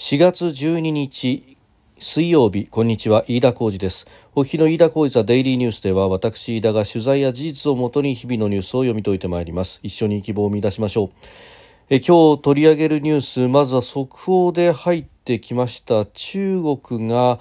4月12日水曜日こんにちは。飯田浩二です。お日の飯田浩二ザデイリーニュースでは私飯田が取材や事実をもとに日々のニュースを読み解いてまいります。一緒に希望を見出しましょう。え今日取り上げるニュースまずは速報で入ってきました。中国が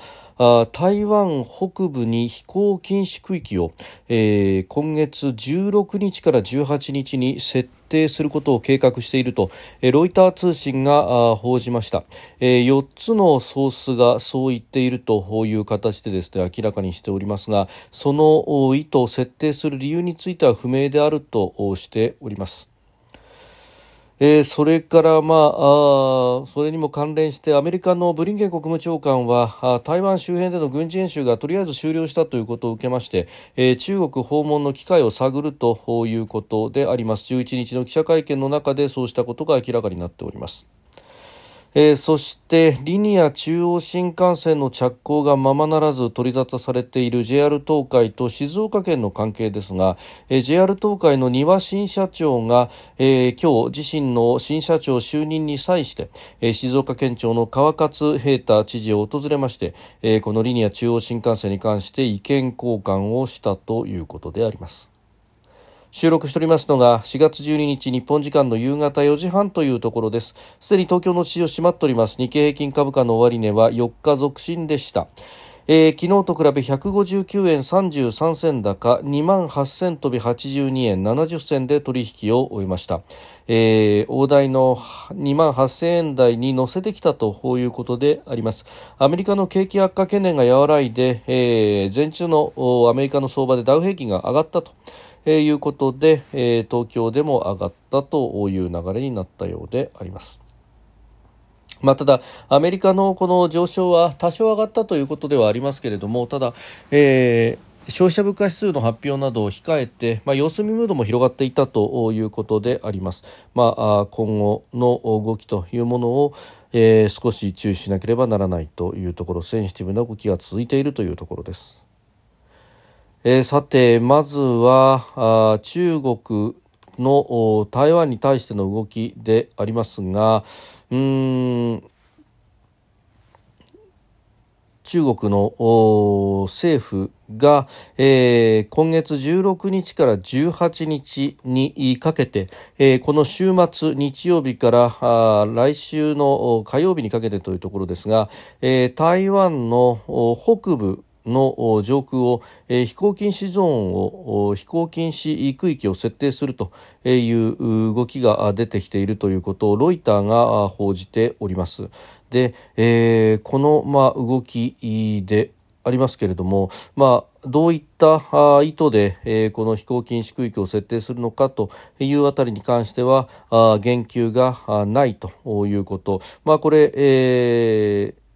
台湾北部に飛行禁止区域を、えー、今月16日から18日に設定することを計画していると、えー、ロイター通信が報じました、えー、4つのソースがそう言っているという形でですね明らかにしておりますがその意図を設定する理由については不明であるとしております。えー、それから、まあ、あそれにも関連してアメリカのブリンケン国務長官は台湾周辺での軍事演習がとりあえず終了したということを受けまして、えー、中国訪問の機会を探るということであります11日の記者会見の中でそうしたことが明らかになっております。えー、そしてリニア中央新幹線の着工がままならず取り沙汰されている JR 東海と静岡県の関係ですが、えー、JR 東海の丹羽新社長が、えー、今日自身の新社長就任に際して、えー、静岡県庁の川勝平太知事を訪れまして、えー、このリニア中央新幹線に関して意見交換をしたということであります。収録しておりますのが4月12日日本時間の夕方4時半というところです。すでに東京の市場閉まっております。日経平均株価の終値は4日続伸でした。えー、昨日と比べ159円33銭高2万8000飛び82円70銭で取引を終えました、えー、大台の2万8000円台に乗せてきたということであります。アメリカの景気悪化懸念が和らいで、えー、前中のアメリカの相場でダウ平均が上がったと。えー、いうことで、えー、東京でも上がったという流れになったようであります。まあ、ただ、アメリカのこの上昇は多少上がったということではありますけれども、ただ、えー消費者物価指数の発表などを控えて、まあ、様子見ムードも広がっていたということであります。まあ、今後の動きというものを、えー、少し注意しなければならないというところ、センシティブな動きが続いているというところです。えー、さてまずはあ中国の台湾に対しての動きでありますがうん中国の政府が、えー、今月16日から18日にかけて、えー、この週末日曜日からあ来週の火曜日にかけてというところですが、えー、台湾の北部の上空を、え、飛行禁止ゾーンを飛行禁止区域を設定するという動きが出てきているということをロイターが報じております。で、えー、この、まあ、動きでありますけれども、まあ、どういった意図で、えー、この飛行禁止区域を設定するのかというあたりに関しては言及がないということ、まあ、これ、えー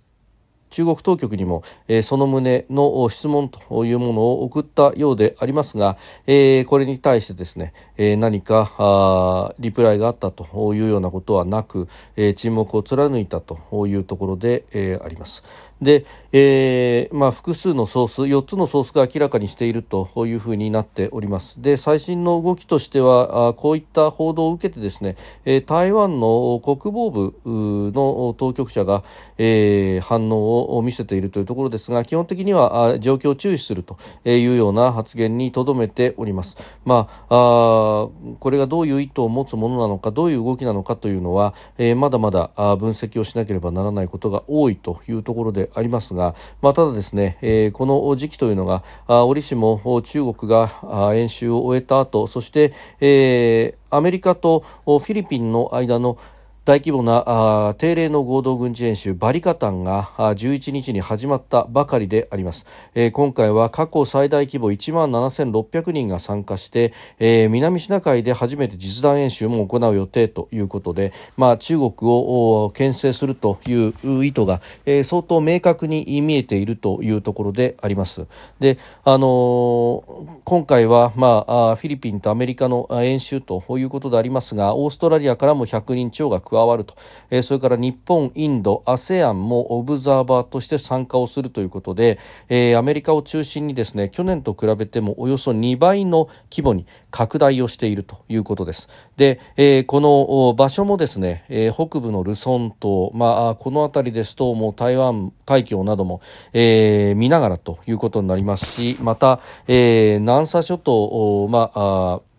中国当局にも、え、その旨の質問というものを送ったようでありますが、え、これに対してですね、え、何かリプライがあったというようなことはなく、え、沈黙を貫いたというところで、え、あります。で、えーまあ、複数のソース4つのソースが明らかにしているというふうになっております。で最新の動きとしてはあこういった報道を受けてですね、えー、台湾の国防部の当局者が、えー、反応を見せているというところですが基本的にはあ状況を注視するというような発言にとどめております、まあ、あこれがどういう意図を持つものなのかどういう動きなのかというのは、えー、まだまだ分析をしなければならないことが多いというところでありますが、まあ、ただですね、えー、この時期というのが折しも中国が演習を終えた後そして、えー、アメリカとフィリピンの間の大規模な定例の合同軍事演習バリカタンが11日に始まったばかりであります、えー、今回は過去最大規模1万7600人が参加して、えー、南シナ海で初めて実弾演習も行う予定ということで、まあ、中国を牽制するという意図が、えー、相当明確に見えているというところであります。で、あのー、今回は、まあ、フィリピンとアメリカの演習ということでありますがオーストラリアからも100人超が加加わると、えー、それから日本、インド、ASEAN もオブザーバーとして参加をするということで、えー、アメリカを中心にですね去年と比べてもおよそ2倍の規模に拡大をしているということです。で、えー、この場所もですね、えー、北部のルソン島、まあ、この辺りですともう台湾海峡なども、えー、見ながらということになりますしまた、えー、南沙諸島、まあ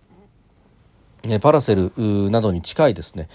パラセルなどに近いですね、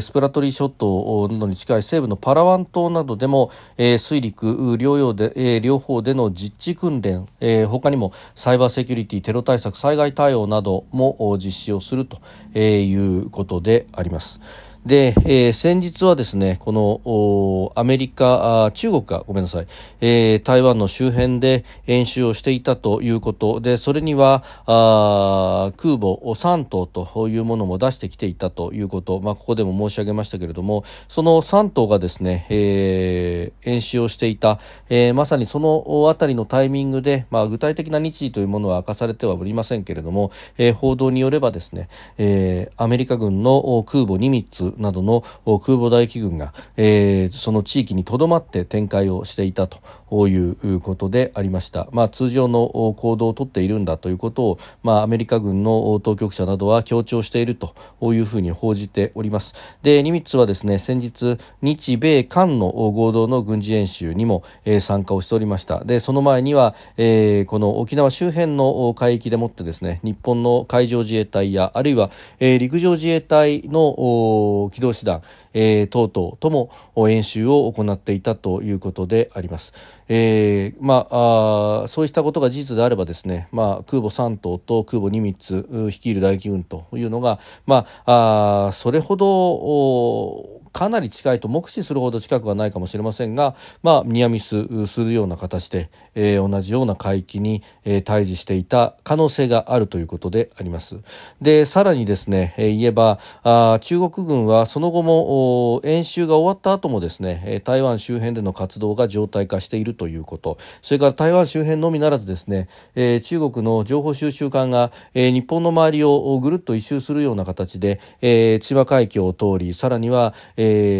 スプラトリー諸島などに近い西部のパラワン島などでも、水陸両用で、両方での実地訓練、他にもサイバーセキュリティ、テロ対策、災害対応なども実施をするということであります。で、えー、先日はですね、このアメリカ、あ中国がごめんなさい、えー、台湾の周辺で演習をしていたということ。で、それにはあ空母3頭というものも出してきていたということ、まあ、ここでも申し上げましたけれども、その3頭がですね、えー、演習をしていた、えー、まさにそのあたりのタイミングで、まあ、具体的な日時というものは明かされてはおりませんけれども、えー、報道によればですね、えー、アメリカ軍の空母ニミッツなどの空母大機軍が、えー、その地域にとどまって展開をしていたということでありました、まあ、通常の行動をとっているんだということを、まあ、アメリカ軍の当局者などは強調しているというふうに報じております。でニミッツはですね先日日米韓の合同の軍事演習にも、えー、参加をしておりました。でその前には、えー、この沖縄周辺の海域でもってですね日本の海上自衛隊やあるいは、えー、陸上自衛隊の機動師団、えー、等々とも演習を行っていたということであります。えー、まああそうしたことが事実であればですね、まあ、空母3島と空母二密率いる大機軍というのが、まあ、あそれほどかなり近いと目視するほど近くはないかもしれませんが、まあ、ニアミスするような形で、えー、同じような海域に、えー、対峙していた可能性があるということであります。で、さらにですね、えー、言えばあ、中国軍はその後も演習が終わった後もですね、台湾周辺での活動が常態化しているということ、それから台湾周辺のみならずですね、えー、中国の情報収集艦が、えー、日本の周りをぐるっと一周するような形で、えー、千葉海峡を通り、さらには、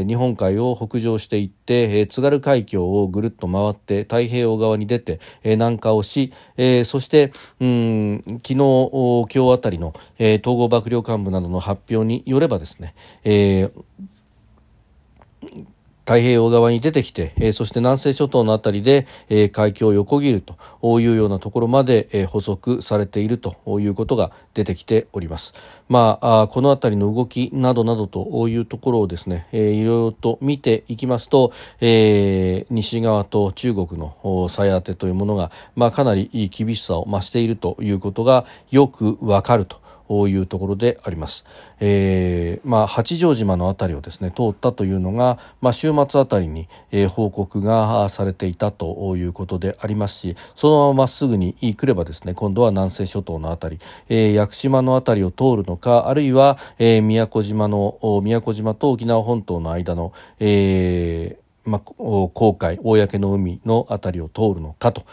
日本海を北上していって、えー、津軽海峡をぐるっと回って太平洋側に出て、えー、南下をし、えー、そしてうん昨日今日あたりの、えー、統合幕僚幹部などの発表によればですね、えー太平洋側に出てきて、えー、そして南西諸島のあたりで、えー、海峡を横切るというようなところまで、えー、補足されているということが出てきております。まあ、あこのあたりの動きなどなどというところをですね、えー、いろいろと見ていきますと、えー、西側と中国の再当てというものが、まあ、かなり厳しさを増しているということがよくわかると。いうところであります。えー、まあ、八丈島の辺りをですね通ったというのが、まあ、週末あたりに、えー、報告がされていたということでありますしそのまままっすぐに来ればですね今度は南西諸島の辺り、えー、屋久島の辺りを通るのかあるいは、え、宮古島の宮古島と沖縄本島の間の、えーまあ、航海、公の海のあたりを通るのかと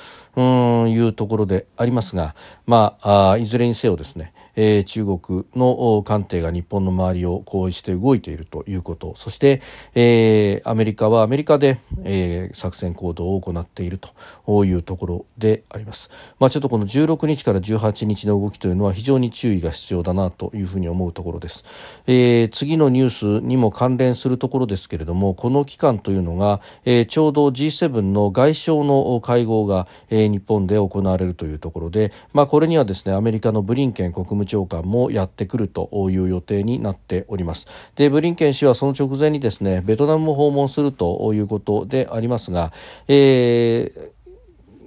いうところでありますが、まあ、あいずれにせよですね、えー、中国の艦艇が日本の周りをこうして動いているということ。そして、えー、アメリカはアメリカで、えー、作戦行動を行っているというところであります、まあ、ちょっとこの16日から18日の動きというのは非常に注意が必要だなというふうに思うところです、えー、次のニュースにも関連するところですけれどもこの期間というのが、えー、ちょうど G7 の外相の会合が、えー、日本で行われるというところで、まあ、これにはですねアメリカのブリンケン国務長官もやってくるという予定になっております。でブリンケン氏はその直前にですねベトナムも訪問するということでありますが、えー、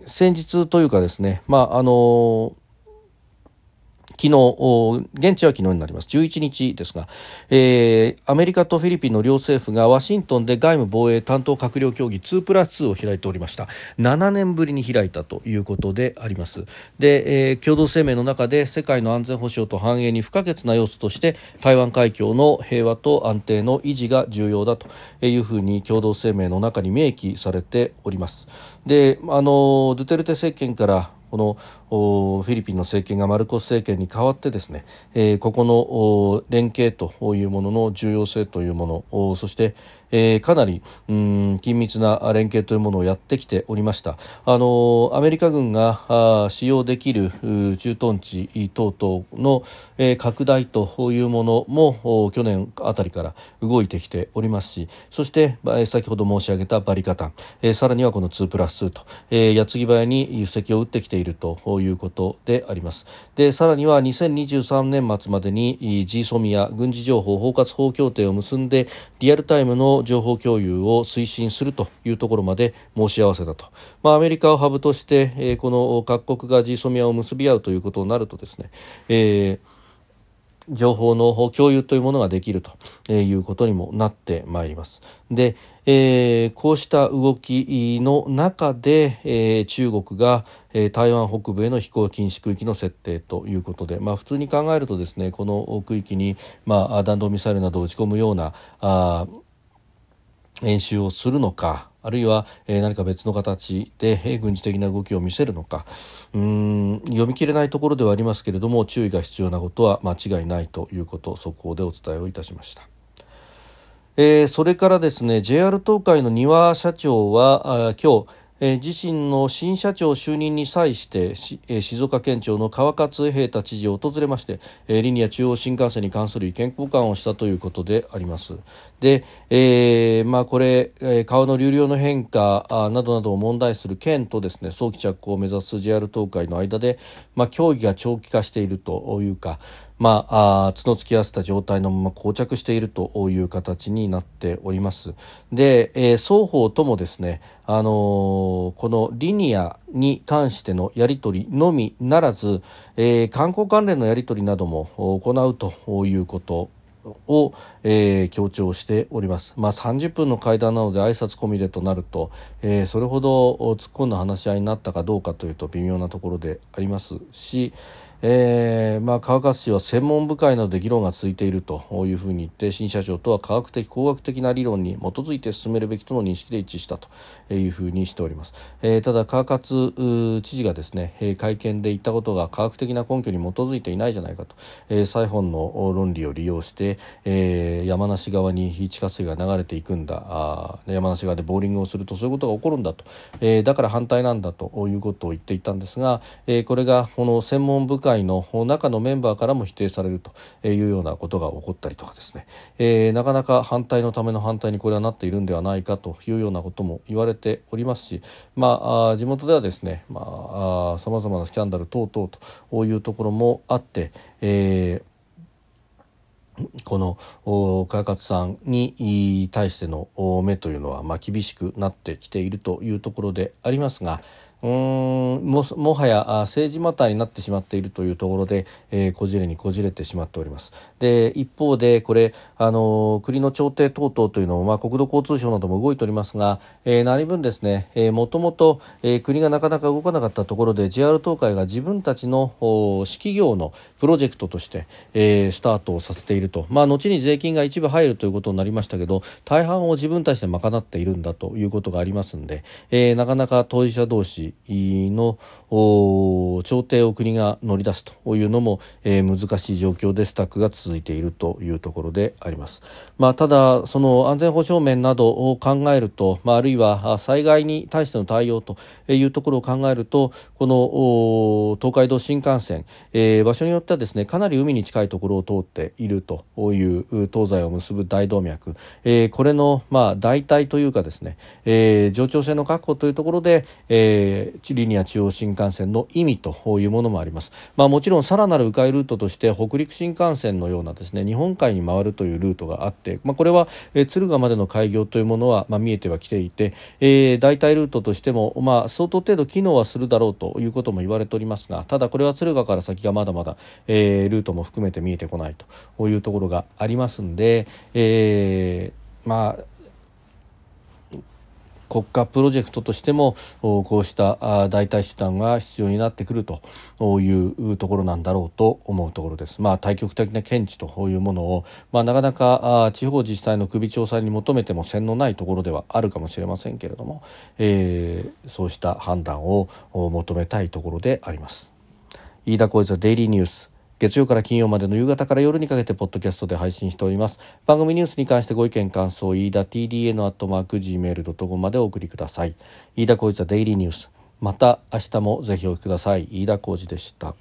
先日というかですねまああの昨日、現地は昨日になります。11日ですが、えー、アメリカとフィリピンの両政府がワシントンで外務防衛担当閣僚協議2プラス2を開いておりました。7年ぶりに開いたということであります。で、えー、共同声明の中で世界の安全保障と繁栄に不可欠な要素として台湾海峡の平和と安定の維持が重要だというふうに共同声明の中に明記されております。で、あの、ドゥテルテ政権からこのフィリピンの政権がマルコス政権に代わってですね、えー、ここの連携というものの重要性というものそして、えー、かなりうん緊密な連携というものをやってきておりました。あのアメリカ軍が使用できる駐屯地等々の、えー、拡大というものも去年あたりから動いてきておりますしそして、先ほど申し上げたバリカタン、えー、さらにはこの2プラス2と、えー、矢継ぎ早に輸石を打ってきているということであります。でさらには2023年末までに GSOMIA 軍事情報包括法協定を結んでリアルタイムの情報共有を推進するというところまで申し合わせたと、まあ、アメリカをハブとして、えー、この各国が GSOMIA を結び合うということになるとですね、えー情報の共有というものができるということにもなってまいります。で、えー、こうした動きの中で、えー、中国が、えー、台湾北部への飛行禁止区域の設定ということで、まあ、普通に考えるとですねこの区域に、まあ、弾道ミサイルなどを撃ち込むようなあ演習をするのかあるいは、えー、何か別の形で、えー、軍事的な動きを見せるのかうん読み切れないところではありますけれども注意が必要なことは間違いないということ速報でお伝えをいたしました。えー、それからですね JR 東海の丹羽社長はあ今日えー、自身の新社長就任に際して、えー、静岡県庁の川勝平太知事を訪れまして、えー、リニア中央新幹線に関する意見交換をしたということであります。で、えー、まあこれ、えー、川の流量の変化あなどなどを問題する県とですね早期着工を目指す JR 東海の間で、まあ、協議が長期化しているというか、まあ、角突き合わせた状態のまま膠着しているという形になっております。で、えー、双方ともですね、あのー、このリニアに関してのやり取りのみならず、えー、観光関連のやり取りなども行うということを、えー、強調しております、まあ、30分の会談なので挨拶込みでとなると、えー、それほど突っ込んだ話し合いになったかどうかというと微妙なところでありますし、えーまあ、川勝氏は専門部会などで議論が続いているというふうに言って新社長とは科学的工学的な理論に基づいて進めるべきとの認識で一致したというふうにしております、えー、ただ川勝知事がですね会見で言ったことが科学的な根拠に基づいていないじゃないかと、えー、サイホンの論理を利用して、えー、山梨側に地下水が流れていくんだ。あ山梨側でボーリングをするとそういうことが起こるんだと、えー、だから反対なんだということを言っていたんですが、えー、これがこの専門部会会の中のメンバーからも否定されるというようなことが起こったりとかですね、えー、なかなか反対のための反対にこれはなっているんではないかというようなことも言われておりますし、まあ、地元ではですねさまざ、まなスキャンダル等々というところもあって、えーこの川勝さんに対しての目というのはまあ厳しくなってきているというところでありますが、うんももはや政治マターになってしまっているというところで、えー、こじれにこじれてしまっております。で一方でこれあの国の調停等々というのも、まあ、国土交通省なども動いておりますが、えー、何分ですね、えー、もともと、えー、国がなかなか動かなかったところで JR 東海が自分たちの企業のプロジェクトとして、えー、スタートをさせていると、まあ、後に税金が一部入るということになりましたけど大半を自分たちで賄っているんだということがありますんで、えー、なかなか当事者同士の調停を国が乗り出すというのも、えー、難しい状況でスタックが続いているというところであります。まあ、ただその安全保障面などを考えると、まあ、あるいは災害に対しての対応というところを考えるとこの東海道新幹線、えー、場所によってはですねかなり海に近いところを通っているという東西を結ぶ大動脈、えー、これのまあ代替というかですね、えー、上長性の確保というところで、えー、リニア中央新幹線の意味というものもあります、まあ、もちろんさらなる迂回ルートとして北陸新幹線のようなですね日本海に回るというルートがあって、まあ、これは、えー、敦賀までの開業というものは、まあ、見えてはきていて、えー、代替ルートとしても、まあ、相当程度機能はするだろうということも言われておりますがただこれは敦賀から先がまだまだ、えー、ルートも含めて見えてこないというところがありますんで、えー、まあ国家プロジェクトとしてもこうした代替手段が必要になってくるというところなんだろうと思うところです。まあ、対極的な見地というものを、まあ、なかなか地方自治体の首長さんに求めても線のないところではあるかもしれませんけれども、えー、そうした判断を求めたいところであります。飯田浩司デイリーニュース月曜から金曜までの夕方から夜にかけてポッドキャストで配信しております。番組ニュースに関してご意見感想飯田 TDN アットマーク Gmail.com までお送りください。飯田浩二はデイリーニュース。また明日もぜひお聞きください。飯田浩二でした。